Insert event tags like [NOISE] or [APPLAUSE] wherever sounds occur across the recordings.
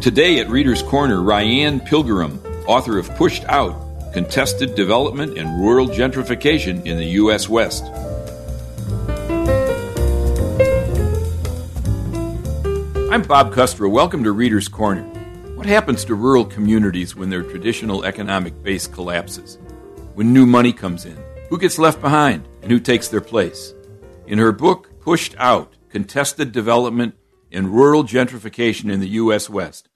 Today at Reader's Corner, Ryanne Pilgeram, author of Pushed Out Contested Development and Rural Gentrification in the U.S. West. I'm Bob Kustra. Welcome to Reader's Corner. What happens to rural communities when their traditional economic base collapses? When new money comes in? Who gets left behind and who takes their place? In her book, Pushed Out Contested Development and Rural Gentrification in the U.S. West,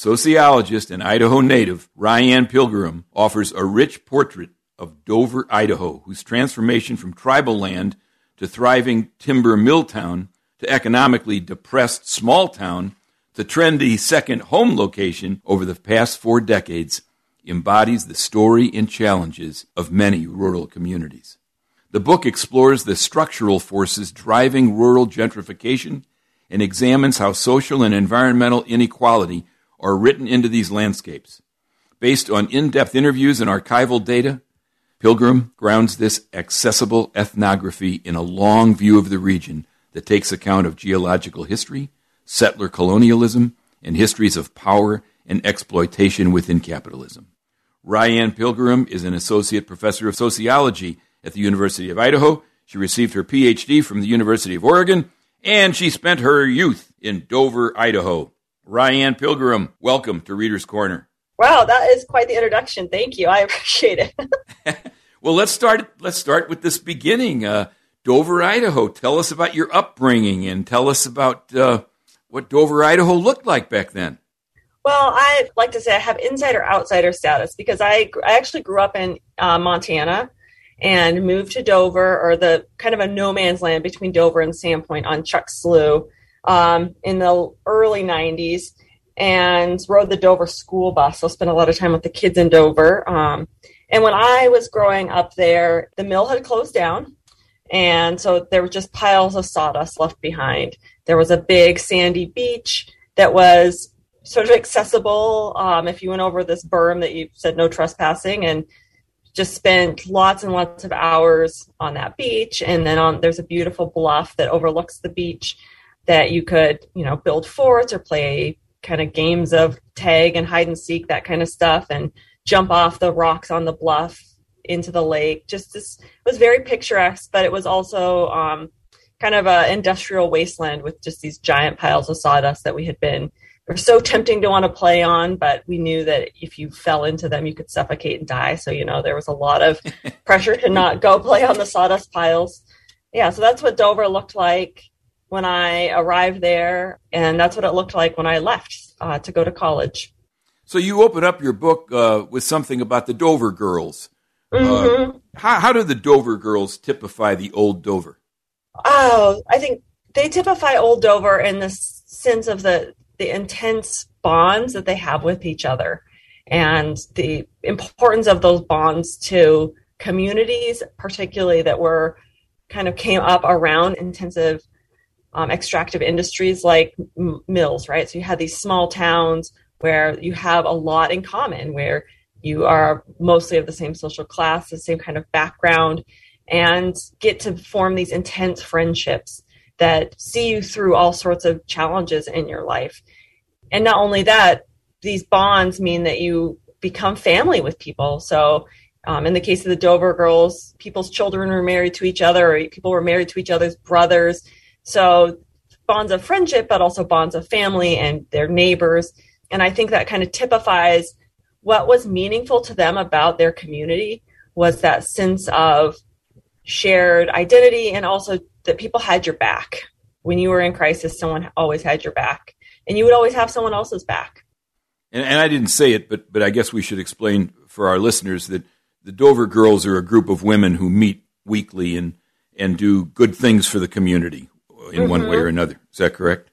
sociologist and Idaho native Ryanne Pilgeram offers a rich portrait of Dover, Idaho, whose transformation from tribal land to thriving timber mill town to economically depressed small town to trendy second home location over the past four decades embodies the story and challenges of many rural communities. The book explores the structural forces driving rural gentrification and examines how social and environmental inequality are written into these landscapes. Based on in depth interviews and archival data, Pilgeram grounds this accessible ethnography in a long view of the region that takes account of geological history, settler colonialism, and histories of power and exploitation within capitalism. Ryanne Pilgeram is an associate professor of sociology at the University of Idaho. She received her PhD from the University of Oregon, and she spent her youth in Dover, Idaho. Ryanne Pilgeram, welcome to Reader's Corner. Wow, that is quite the introduction. Thank you. I appreciate it. [LAUGHS] [LAUGHS] well, let's start. Let's start with this beginning. Uh, Dover, Idaho. Tell us about your upbringing and tell us about uh, what Dover, Idaho looked like back then. Well, I like to say I have insider outsider status because I, I actually grew up in uh, Montana and moved to Dover or the kind of a no man's land between Dover and Sandpoint on Chuck Slough um, in the early 90s and rode the Dover school bus. So spent a lot of time with the kids in Dover. Um, and when I was growing up there, the mill had closed down and so there were just piles of sawdust left behind. There was a big sandy beach that was sort of accessible um, if you went over this berm that you said no trespassing and just spent lots and lots of hours on that beach. And then on there's a beautiful bluff that overlooks the beach that you could, you know, build forts or play kind of games of tag and hide and seek, that kind of stuff, and jump off the rocks on the bluff into the lake. Just this was very picturesque, but it was also um, kind of an industrial wasteland with just these giant piles of sawdust that we had been were so tempting to want to play on, but we knew that if you fell into them, you could suffocate and die. So, you know, there was a lot of [LAUGHS] pressure to not go play on the sawdust piles. Yeah, so that's what Dover looked like when I arrived there, and that's what it looked like when I left uh, to go to college. So you open up your book uh, with something about the Dover girls. Mm-hmm. Uh, how, how do the Dover girls typify the old Dover? Oh, I think they typify old Dover in the sense of the the intense bonds that they have with each other and the importance of those bonds to communities, particularly that were kind of came up around intensive um, extractive industries like m- mills, right? So you have these small towns where you have a lot in common, where you are mostly of the same social class, the same kind of background, and get to form these intense friendships that see you through all sorts of challenges in your life. And not only that, these bonds mean that you become family with people. So, um, in the case of the Dover girls, people's children were married to each other, or people were married to each other's brothers. So, bonds of friendship, but also bonds of family and their neighbors. And I think that kind of typifies what was meaningful to them about their community was that sense of shared identity and also that people had your back. When you were in crisis, someone always had your back, and you would always have someone else's back. And, and I didn't say it, but but I guess we should explain for our listeners that the Dover Girls are a group of women who meet weekly and and do good things for the community in mm-hmm. one way or another. Is that correct?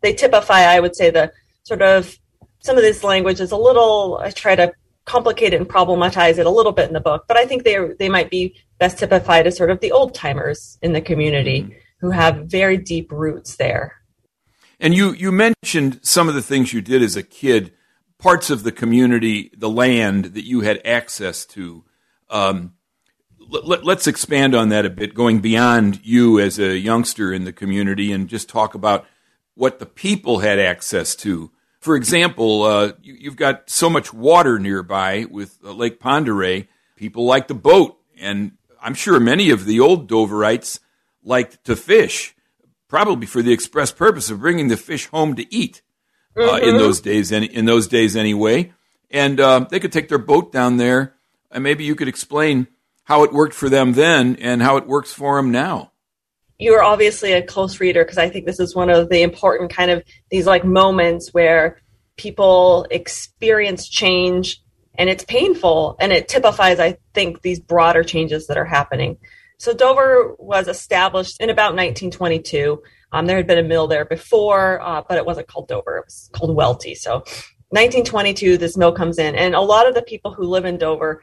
They typify, I would say, the sort of some of this language is a little. I try to complicate it and problematize it a little bit in the book, but I think they they might be best typified as sort of the old timers in the community mm-hmm. who have very deep roots there. And you you mentioned some of the things you did as a kid, parts of the community, the land that you had access to. Um, let, us expand on that a bit, going beyond you as a youngster in the community, and just talk about what the people had access to For example, uh, you, have got so much water nearby with uh, Lake Oreille, people like the boat. And I'm sure many of the old Doverites liked to fish, probably for the express purpose of bringing the fish home to eat uh, mm-hmm. in those days. In those days, anyway, and uh, they could take their boat down there, and maybe you could explain how it worked for them then and how it works for them now you're obviously a close reader because I think this is one of the important kind of these like moments where people experience change and it's painful and it typifies, I think, these broader changes that are happening. So Dover was established in about 1922. Um, there had been a mill there before, uh, but it wasn't called Dover. It was called Welty. So 1922, this mill comes in, and a lot of the people who live in Dover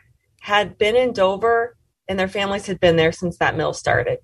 had been in Dover and their families had been there since that mill started.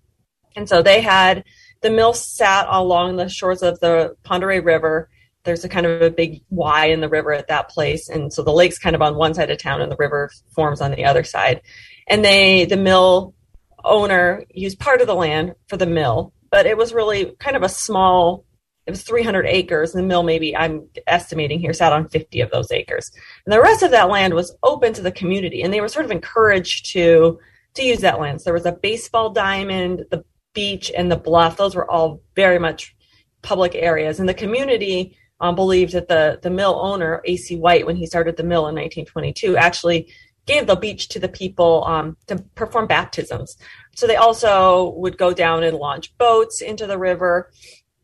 And so they had the mill sat along the shores of the Oreille River. There's a kind of a big Y in the river at that place. And so the lake's kind of on one side of town and the river forms on the other side. And they, the mill owner used part of the land for the mill, but it was really kind of a small, it was 300 acres. And the mill, maybe I'm estimating here, sat on 50 of those acres. And the rest of that land was open to the community. And they were sort of encouraged to, to use that land. So there was a baseball diamond. The beach and the bluff, those were all very much public areas. And the community um, believed that the, the mill owner, A.C. White, when he started the mill in 1922, actually gave the beach to the people um, to perform baptisms. So they also would go down and launch boats into the river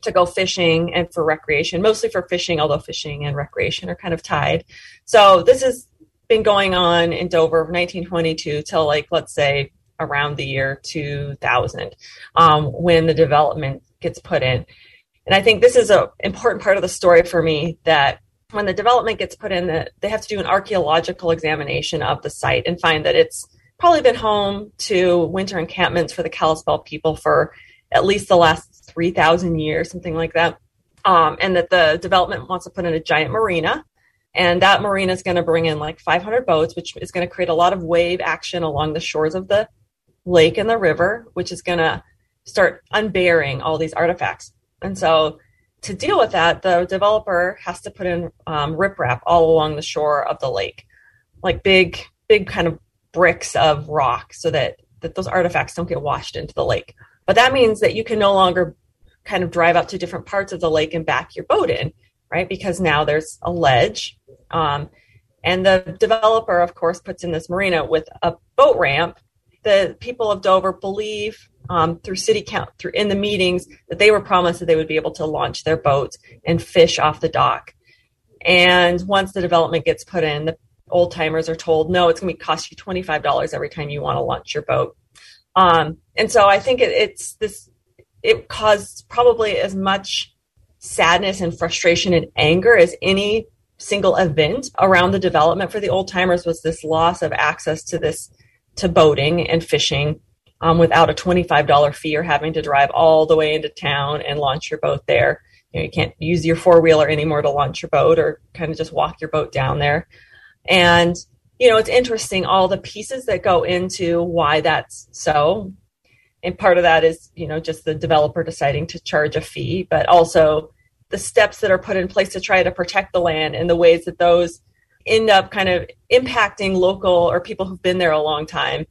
to go fishing and for recreation, mostly for fishing, although fishing and recreation are kind of tied. So this has been going on in Dover 1922 till like, let's say, around the year 2000 um, when the development gets put in. And I think this is an important part of the story for me that when the development gets put in, that they have to do an archaeological examination of the site and find that it's probably been home to winter encampments for the Kalispel people for at least the last 3,000 years, something like that. Um, and that the development wants to put in a giant marina. And that marina is going to bring in like 500 boats, which is going to create a lot of wave action along the shores of the lake and the river, which is going to start unbearing all these artifacts. And so to deal with that, the developer has to put in um, riprap all along the shore of the lake, like big, big kind of bricks of rock so that, that those artifacts don't get washed into the lake. But that means that you can no longer kind of drive up to different parts of the lake and back your boat in, right? Because now there's a ledge. Um, and the developer, of course, puts in this marina with a boat ramp the people of Dover believe um, through city count through in the meetings that they were promised that they would be able to launch their boats and fish off the dock. And once the development gets put in, the old timers are told, no, it's going to cost you twenty five dollars every time you want to launch your boat. Um, and so I think it, it's this. It caused probably as much sadness and frustration and anger as any single event around the development for the old timers was this loss of access to this to boating and fishing um, without a $25 fee or having to drive all the way into town and launch your boat there. You, know, you can't use your four wheeler anymore to launch your boat or kind of just walk your boat down there. And, you know, it's interesting all the pieces that go into why that's so. And part of that is, you know, just the developer deciding to charge a fee, but also the steps that are put in place to try to protect the land and the ways that those end up kind of impacting local or people who've been there a long time.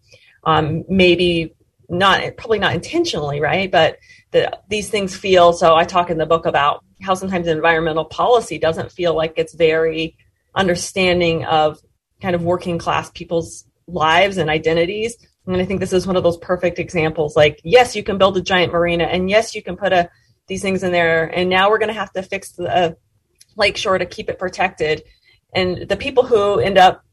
Um, maybe not, probably not intentionally, right? But the, these things feel. So I talk in the book about how sometimes environmental policy doesn't feel like it's very understanding of kind of working class people's lives and identities. And I think this is one of those perfect examples. Like, yes, you can build a giant marina, and yes, you can put a these things in there. And now we're going to have to fix the lakeshore to keep it protected and the people who end up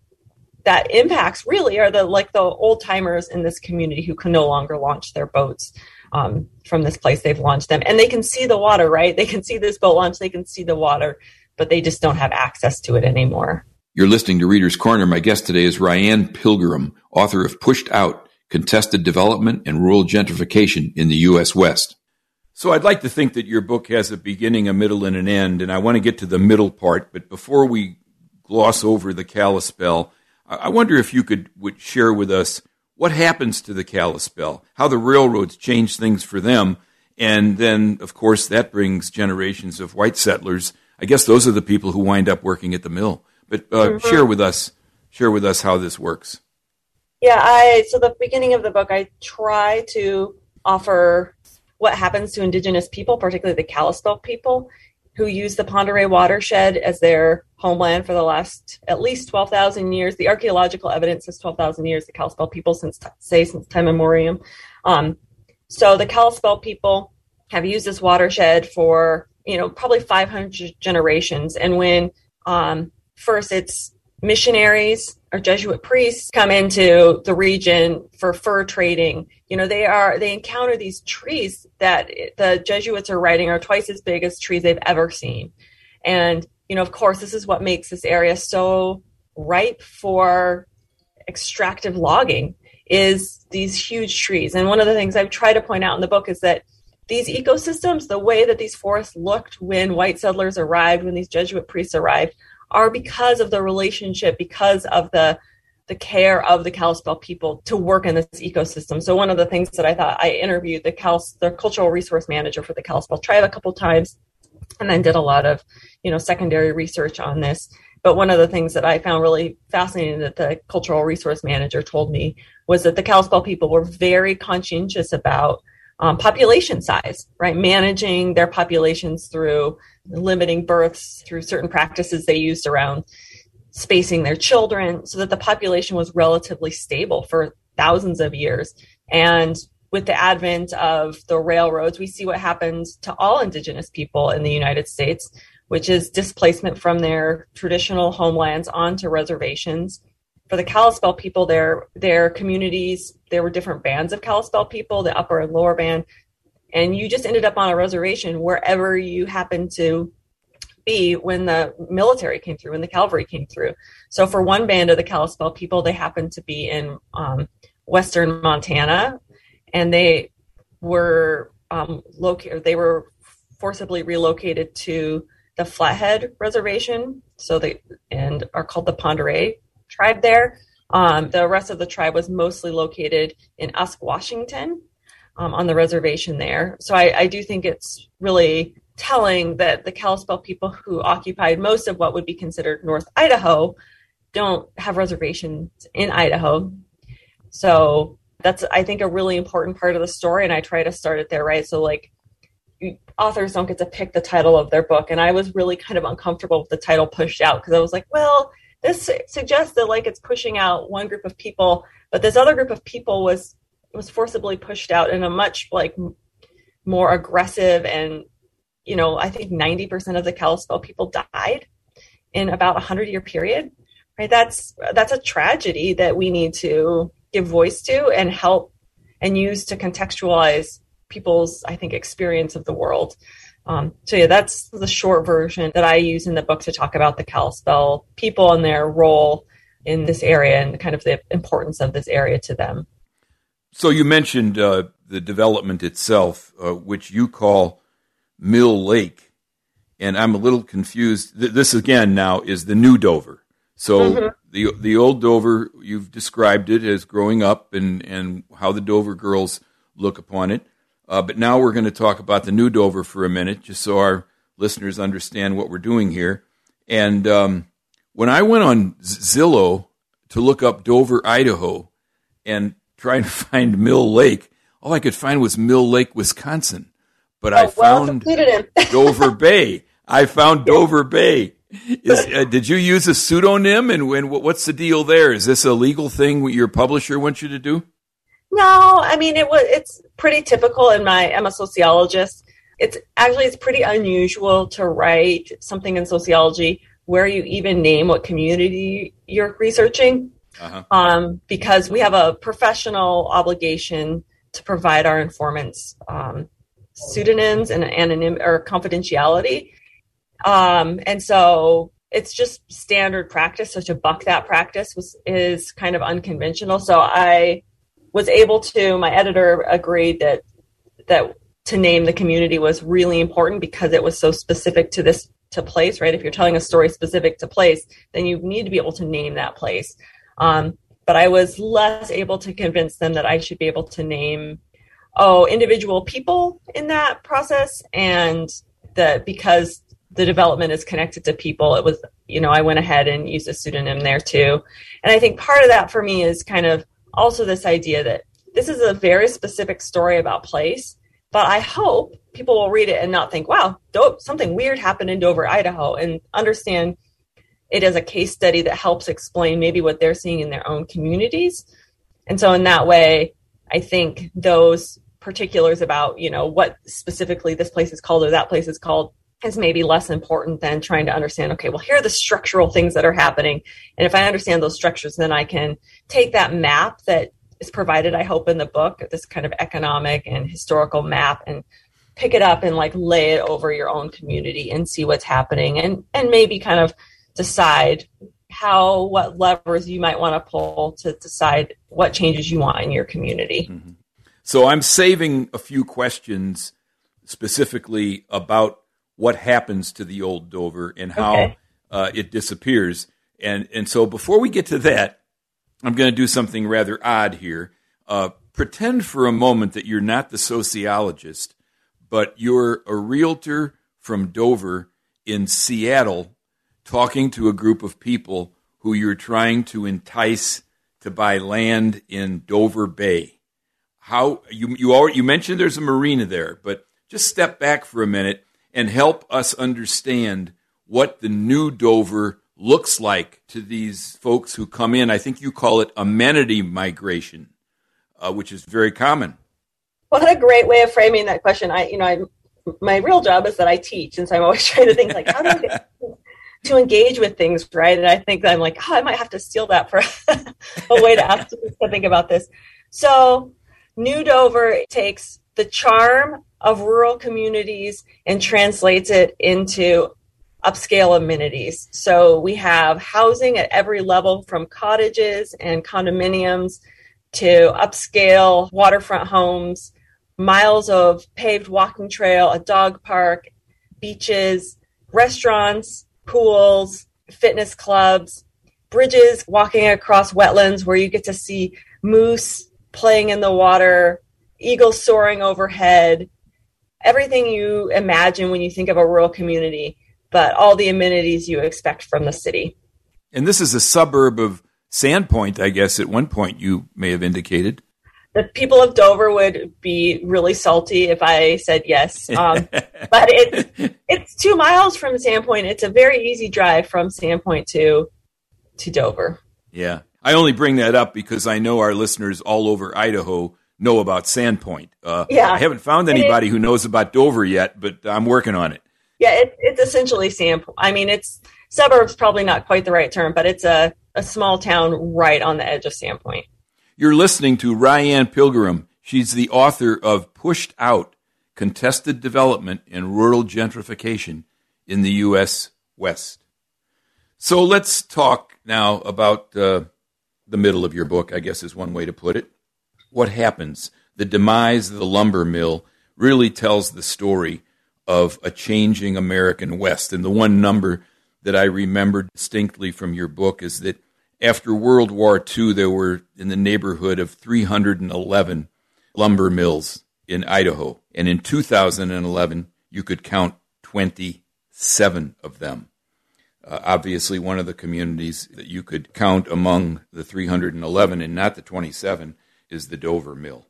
that impacts really are the like the old timers in this community who can no longer launch their boats um, from this place they've launched them and they can see the water right they can see this boat launch they can see the water but they just don't have access to it anymore you're listening to readers corner my guest today is Ryanne Pilgeram author of pushed out contested development and rural gentrification in the us west so I'd like to think that your book has a beginning, a middle, and an end, and I want to get to the middle part. But before we gloss over the Kalispel. I wonder if you could would share with us what happens to the Kalispel, how the railroads change things for them, and then, of course, that brings generations of white settlers I guess those are the people who wind up working at the mill. But uh, mm-hmm. share with us, share with us how this works. Yeah, I so the beginning of the book, I try to offer what happens to indigenous people, particularly the Kalispel people, who use the Oreille watershed as their homeland for the last at least 12,000 years. The archaeological evidence says 12,000 years, the Kalispel people since, say, since time immemorial. Um, so the Kalispel people have used this watershed for, you know, probably 500 generations. And when um, first it's missionaries or Jesuit priests come into the region for fur trading. You know, they are they encounter these trees that the Jesuits are writing are twice as big as trees they've ever seen. And, you know, of course, this is what makes this area so ripe for extractive logging is these huge trees. And one of the things I've tried to point out in the book is that these ecosystems, the way that these forests looked when white settlers arrived, when these Jesuit priests arrived, are because of the relationship, because of the the care of the Kalispel people to work in this ecosystem. So one of the things that I thought I interviewed the Cal the cultural resource manager for the Kalispel tribe a couple times, and then did a lot of you know secondary research on this. But one of the things that I found really fascinating that the cultural resource manager told me was that the Kalispel people were very conscientious about um, population size, right? Managing their populations through limiting births, through certain practices they used around spacing their children, so that the population was relatively stable for thousands of years. And with the advent of the railroads, we see what happens to all indigenous people in the United States, which is displacement from their traditional homelands onto reservations for the Kalispel people, their their communities, there were different bands of Kalispel people, the upper and lower band, and you just ended up on a reservation wherever you happened to be when the military came through, when the cavalry came through. So for one band of the Kalispel people, they happened to be in um, western Montana, and they were um, located. They were forcibly relocated to the Flathead Reservation, so they and are called the Oreille tribe there. Um, the rest of the tribe was mostly located in Usk, Washington, um, on the reservation there. So I, I, do think it's really telling that the Kalispel people who occupied most of what would be considered North Idaho don't have reservations in Idaho. So that's, I think, a really important part of the story. And I try to start it there, right? So, like, authors don't get to pick the title of their book. And I was really kind of uncomfortable with the title pushed out because I was like, well, this suggests that like it's pushing out one group of people, but this other group of people was was forcibly pushed out in a much like more aggressive and you know I think ninety percent of the Kalispel people died in about a hundred year period. Right, that's that's a tragedy that we need to give voice to and help and use to contextualize people's I think experience of the world. Um, so yeah, that's the short version that I use in the book to talk about the Kalispel people and their role in this area and kind of the importance of this area to them. So you mentioned uh, the development itself, uh, which you call Mill Lake, and I'm a little confused. This again now is the new Dover. So mm-hmm. the the old Dover, you've described it as growing up and and how the Dover girls look upon it. Uh, but now we're going to talk about the new Dover for a minute, just so our listeners understand what we're doing here. And um, when I went on Zillow to look up Dover, Idaho, and try to [LAUGHS] find Mill Lake, all I could find was Mill Lake, Wisconsin. But oh, I found well, [LAUGHS] Dover Bay. I found Dover Bay. Is, uh, did you use a pseudonym? And when, what's the deal there? Is this a legal thing your publisher wants you to do? No, I mean it was. It's pretty typical in my. I'm a sociologist. It's actually it's pretty unusual to write something in sociology where you even name what community you're researching, uh-huh. um, because we have a professional obligation to provide our informants um, pseudonyms and anonym or confidentiality, um, and so it's just standard practice. So to buck that practice was is kind of unconventional. So I was able to my editor agreed that that to name the community was really important because it was so specific to this to place right if you're telling a story specific to place then you need to be able to name that place um, but i was less able to convince them that i should be able to name oh individual people in that process and that because the development is connected to people, it was, you know, I went ahead and used a pseudonym there too. And I think part of that for me is kind of also this idea that this is a very specific story about place, but I hope people will read it and not think, wow, dope, something weird happened in Dover, Idaho, and understand it as a case study that helps explain maybe what they're seeing in their own communities. And so in that way, I think those particulars about, you know, what specifically this place is called or that place is called is maybe less important than trying to understand, okay, well, here are the structural things that are happening. And if I understand those structures, then I can take that map that is provided, I hope, in the book, this kind of economic and historical map and pick it up and like lay it over your own community and see what's happening and and maybe kind of decide how what levers you might want to pull to decide what changes you want in your community. Mm-hmm. So I'm saving a few questions specifically about what happens to the old Dover and how okay. uh, it disappears. And and so before we get to that, I'm going to do something rather odd here. Uh, pretend for a moment that you're not the sociologist, but you're a realtor from Dover in Seattle talking to a group of people who you're trying to entice to buy land in Dover Bay. How you you already, you mentioned there's a marina there, but just step back for a minute and help us understand what the new Dover looks like to these folks who come in. I think you call it amenity migration, uh, which is very common. What a great way of framing that question. I, you know, I, my real job is that I teach, and so I'm always [LAUGHS] trying to think like, how do I get to engage with things, right? And I think I'm like, oh, I might have to steal that for [LAUGHS] a way to ask to think about this. So, New Dover takes the charm of rural communities and translates it into upscale amenities. So we have housing at every level from cottages and condominiums to upscale waterfront homes, miles of paved walking trail, a dog park, beaches, restaurants, pools, fitness clubs, bridges walking across wetlands where you get to see moose playing in the water, eagles soaring overhead, everything you imagine when you think of a rural community but all the amenities you expect from the city. And this is a suburb of Sandpoint, I guess, at one point you may have indicated. The people of Dover would be really salty if I said yes. Um, [LAUGHS] but it's, it's two miles from Sandpoint. It's a very easy drive from Sandpoint to, to Dover. Yeah. I only bring that up because I know our listeners all over Idaho know about Sandpoint. Uh, yeah. I haven't found anybody who knows about Dover yet, but I'm working on it yeah, it, it's essentially Sandpoint. I mean, it's suburbs, probably not quite the right term, but it's a, a small town right on the edge of Sandpoint. You're listening to Ryanne Pilgeram. She's the author of Pushed Out Contested Development and Rural Gentrification in the U.S. West. So let's talk now about uh, the middle of your book, I guess is one way to put it. What happens? The demise of the lumber mill really tells the story of a changing American West. And the one number that I remember distinctly from your book is that after World War II, there were in the neighborhood of 311 lumber mills in Idaho. And in 2011, you could count 27 of them. Uh, obviously, one of the communities that you could count among the 311 and not the 27 is the Dover Mill.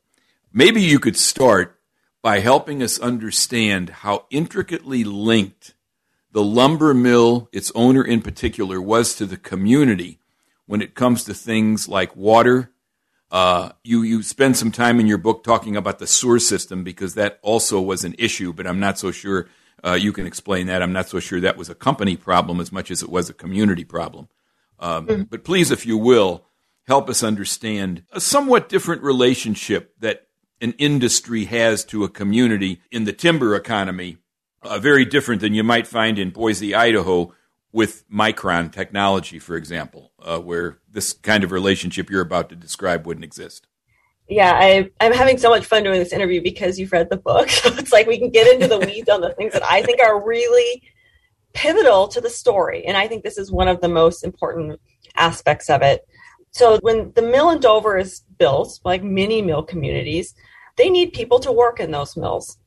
Maybe you could start by helping us understand how intricately linked the lumber mill, its owner in particular, was to the community when it comes to things like water. Uh, you you spend some time in your book talking about the sewer system because that also was an issue, but I'm not so sure uh, you can explain that. I'm not so sure that was a company problem as much as it was a community problem. Um, mm-hmm. But please, if you will, help us understand a somewhat different relationship that an industry has to a community in the timber economy, uh, very different than you might find in Boise, Idaho, with Micron technology, for example, uh, where this kind of relationship you're about to describe wouldn't exist. Yeah, I, I'm having so much fun doing this interview because you've read the book. [LAUGHS] So it's like we can get into the weeds on the things that I think are really pivotal to the story. And I think this is one of the most important aspects of it. So when the mill in Dover is built, like many mill communities, they need people to work in those mills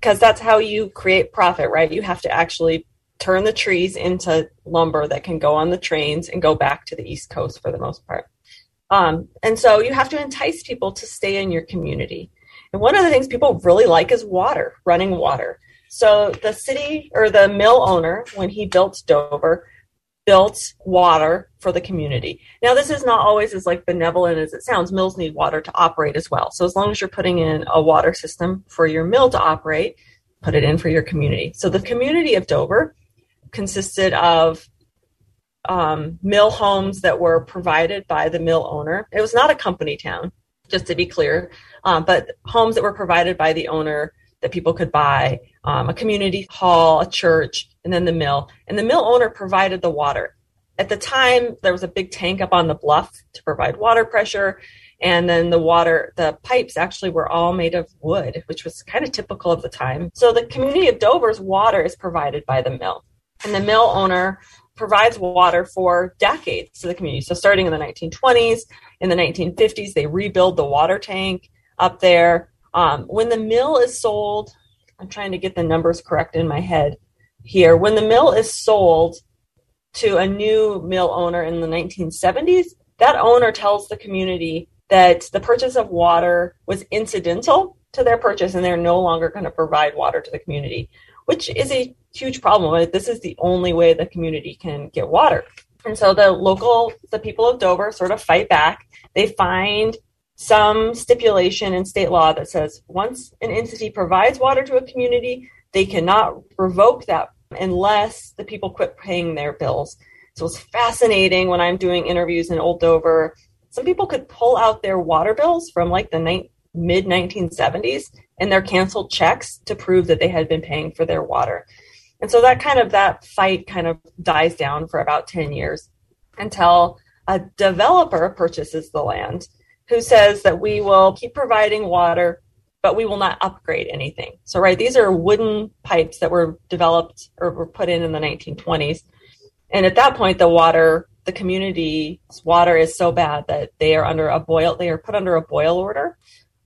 because that's how you create profit, right? You have to actually turn the trees into lumber that can go on the trains and go back to the East Coast for the most part. Um, and so you have to entice people to stay in your community. And one of the things people really like is water, running water. So the city or the mill owner, when he built Dover, built water for the community. Now, this is not always as like benevolent as it sounds. Mills need water to operate as well. So as long as you're putting in a water system for your mill to operate, put it in for your community. So the community of Dover consisted of um, mill homes that were provided by the mill owner. It was not a company town, just to be clear, um, but homes that were provided by the owner that people could buy, um, a community hall, a church, and then the mill. And the mill owner provided the water. At the time, there was a big tank up on the bluff to provide water pressure. And then the water, the pipes actually were all made of wood, which was kind of typical of the time. So the community of Dover's water is provided by the mill. And the mill owner provides water for decades to the community. So starting in the 1920s, in the 1950s, they rebuild the water tank up there. Um, when the mill is sold, I'm trying to get the numbers correct in my head here. When the mill is sold to a new mill owner in the 1970s, that owner tells the community that the purchase of water was incidental to their purchase and they're no longer going to provide water to the community, which is a huge problem. This is the only way the community can get water. And so the local, the people of Dover sort of fight back. They find some stipulation in state law that says once an entity provides water to a community, they cannot revoke that unless the people quit paying their bills. So it's fascinating when I'm doing interviews in Old Dover. Some people could pull out their water bills from like the ni- mid 1970s and their canceled checks to prove that they had been paying for their water. And so that kind of that fight kind of dies down for about 10 years until a developer purchases the land who says that we will keep providing water but we will not upgrade anything. So right these are wooden pipes that were developed or were put in in the 1920s. And at that point the water the community's water is so bad that they are under a boil they are put under a boil order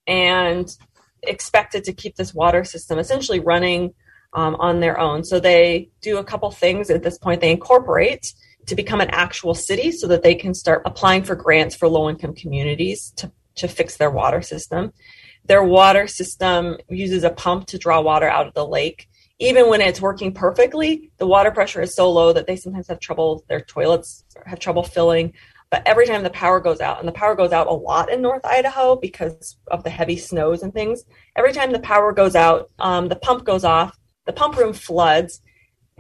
and expected to keep this water system essentially running um, on their own. So they do a couple things at this point. They incorporate to become an actual city so that they can start applying for grants for low income communities to, to fix their water system. Their water system uses a pump to draw water out of the lake. Even when it's working perfectly, the water pressure is so low that they sometimes have trouble, their toilets have trouble filling. But every time the power goes out, and the power goes out a lot in North Idaho because of the heavy snows and things, every time the power goes out, um, the pump goes off, the pump room floods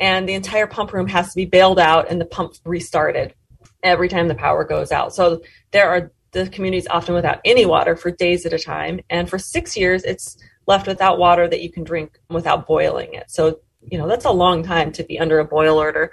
and the entire pump room has to be bailed out and the pump restarted every time the power goes out. So there are the communities often without any water for days at a time. And for six years, it's left without water that you can drink without boiling it. So, you know, that's a long time to be under a boil order.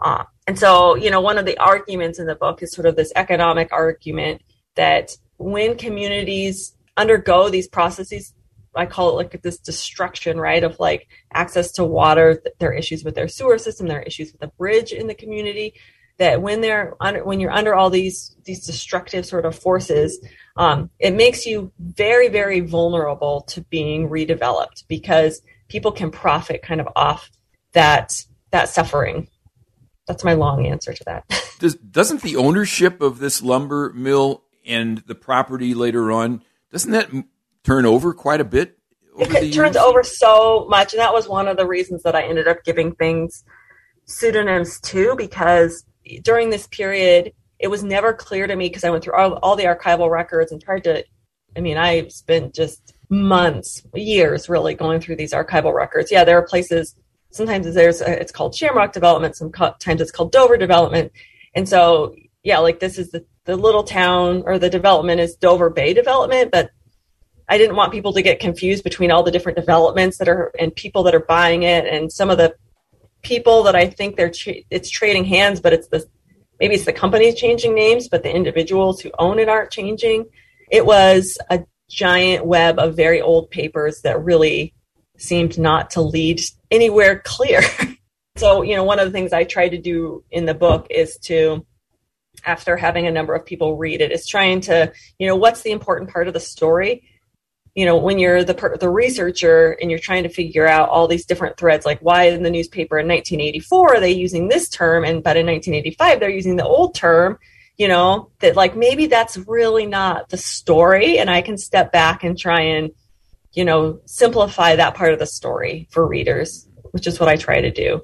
Uh, and so, you know, one of the arguments in the book is sort of this economic argument that when communities undergo these processes I call it like this destruction, right? Of like access to water. their issues with their sewer system. their issues with the bridge in the community. That when they're under, when you're under all these these destructive sort of forces, um, it makes you very very vulnerable to being redeveloped because people can profit kind of off that that suffering. That's my long answer to that. [LAUGHS] Does, doesn't the ownership of this lumber mill and the property later on doesn't that turn over quite a bit? it turns over so much, and that was one of the reasons that I ended up giving things pseudonyms too, because during this period, it was never clear to me because I went through all, all the archival records and tried to. I mean, I spent just months, years, really going through these archival records. Yeah, there are places. Sometimes there's a, it's called Shamrock Development. Sometimes it's called Dover Development, and so yeah, like this is the the little town or the development is Dover Bay Development, but I didn't want people to get confused between all the different developments that are and people that are buying it and some of the people that I think they're tra- it's trading hands, but it's the maybe it's the companies changing names, but the individuals who own it aren't changing. It was a giant web of very old papers that really seemed not to lead anywhere clear. [LAUGHS] so, you know, one of the things I tried to do in the book is to after having a number of people read it is trying to, you know, what's the important part of the story you know when you're the per- the researcher and you're trying to figure out all these different threads like why in the newspaper in 1984 are they using this term? And but in 1985 they're using the old term you know that like maybe that's really not the story. And i can step back and try and you know simplify that part of the story for readers which is what i try to do.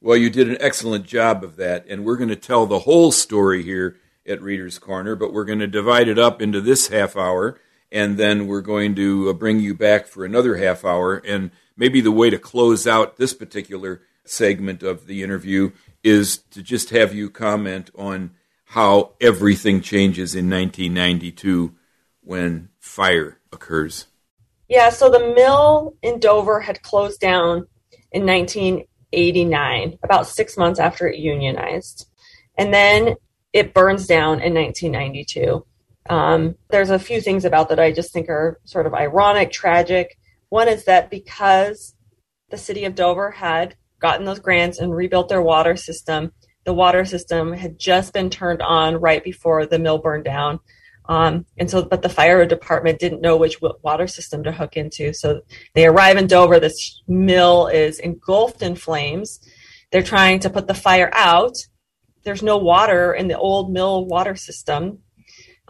Well you did an excellent job of that. And we're going to tell the whole story here at readers corner but we're going to divide it up into this half hour and then we're going to uh, bring you back for another half hour. And maybe the way to close out this particular segment of the interview is to just have you comment on how everything changes in 1992 when fire occurs. Yeah, so the mill in Dover had closed down in 1989, about six months after it unionized. And then it burns down in 1992. Um, there's a few things about that I just think are sort of ironic, tragic. One is that because the city of Dover had gotten those grants and rebuilt their water system, the water system had just been turned on right before the mill burned down. Um, and so, but the fire department didn't know which water system to hook into. So they arrive in Dover. This mill is engulfed in flames. They're trying to put the fire out. There's no water in the old mill water system.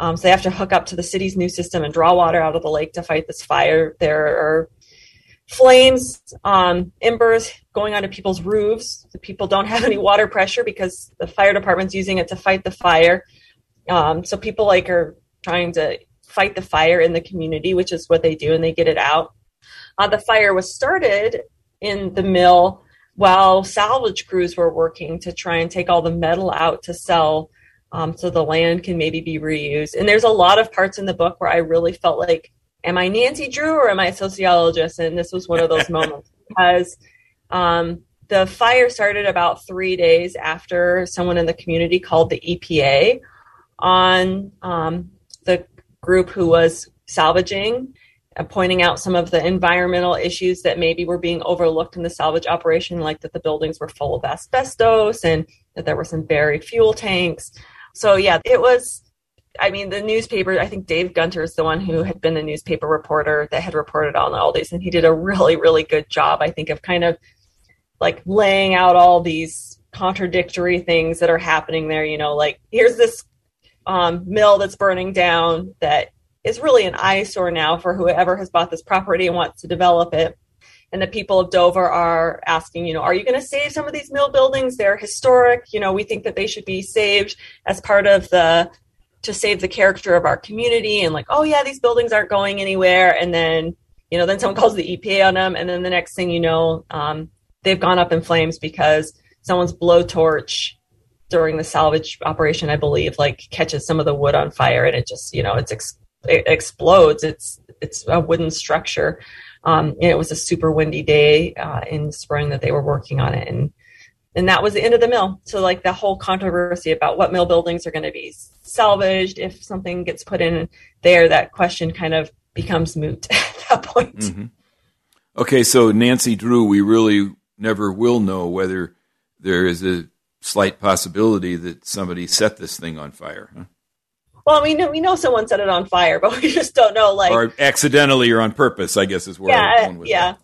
Um, so they have to hook up to the city's new system and draw water out of the lake to fight this fire. There are flames, um, embers going onto people's roofs. The people don't have any water pressure because the fire department's using it to fight the fire. Um, so people like are trying to fight the fire in the community, which is what they do, and they get it out. Uh, the fire was started in the mill while salvage crews were working to try and take all the metal out to sell um, so the land can maybe be reused. And there's a lot of parts in the book where I really felt like, am I Nancy Drew or am I a sociologist? And this was one of those [LAUGHS] moments because um, the fire started about three days after someone in the community called the EPA on um, the group who was salvaging and pointing out some of the environmental issues that maybe were being overlooked in the salvage operation, like that the buildings were full of asbestos and that there were some buried fuel tanks. So yeah, it was. I mean, the newspaper. I think Dave Gunter is the one who had been the newspaper reporter that had reported on all these, and he did a really, really good job. I think of kind of like laying out all these contradictory things that are happening there. You know, like here's this um, mill that's burning down that is really an eyesore now for whoever has bought this property and wants to develop it and the people of Dover are asking, you know, are you going to save some of these mill buildings? They're historic. You know, we think that they should be saved as part of the to save the character of our community. And like, oh yeah, these buildings aren't going anywhere. And then, you know, then someone calls the EPA on them, and then the next thing you know, um, they've gone up in flames because someone's blowtorch during the salvage operation, I believe, like catches some of the wood on fire, and it just, you know, it's ex- it explodes. It's it's a wooden structure. Um, it was a super windy day uh, in spring that they were working on it, and and that was the end of the mill. So like the whole controversy about what mill buildings are going to be salvaged if something gets put in there, that question kind of becomes moot [LAUGHS] at that point. Mm-hmm. Okay, so Nancy Drew, we really never will know whether there is a slight possibility that somebody set this thing on fire. Huh? Well, we know we know someone set it on fire, but [LAUGHS] we just don't know like or accidentally or on purpose. I guess is where yeah, I'm going with yeah. That.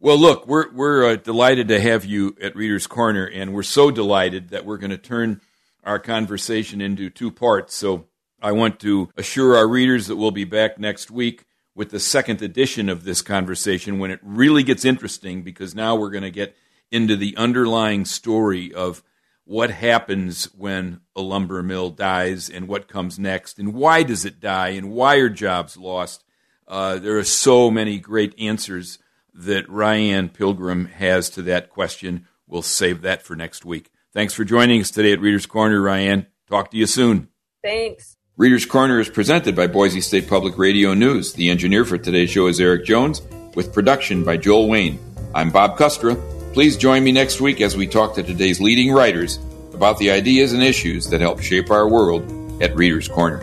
Well, look, we're we're uh, delighted to have you at Readers Corner, and we're so delighted that we're going to turn our conversation into two parts. So I want to assure our readers that we'll be back next week with the second edition of this conversation when it really gets interesting because now we're going to get into the underlying story of what happens when a lumber mill dies and what comes next and why does it die and why are jobs lost. Uh, there are so many great answers that Ryanne Pilgeram has to that question. We'll save that for next week. Thanks for joining us today at Reader's Corner, Ryanne. Talk to you soon. Thanks. Reader's Corner is presented by Boise State Public Radio News. The engineer for today's show is Eric Jones, with production by Joel Wayne. I'm Bob Kustra. Please join me next week as we talk to today's leading writers about the ideas and issues that help shape our world at Reader's Corner.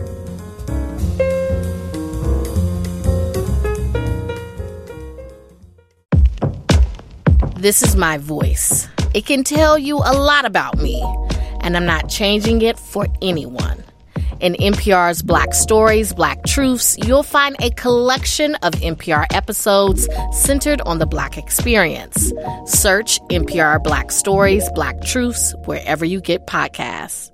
This is my voice. It can tell you a lot about me, and I'm not changing it for anyone. In NPR's Black Stories, Black Truths, you'll find a collection of NPR episodes centered on the Black experience. Search NPR Black Stories, Black Truths wherever you get podcasts.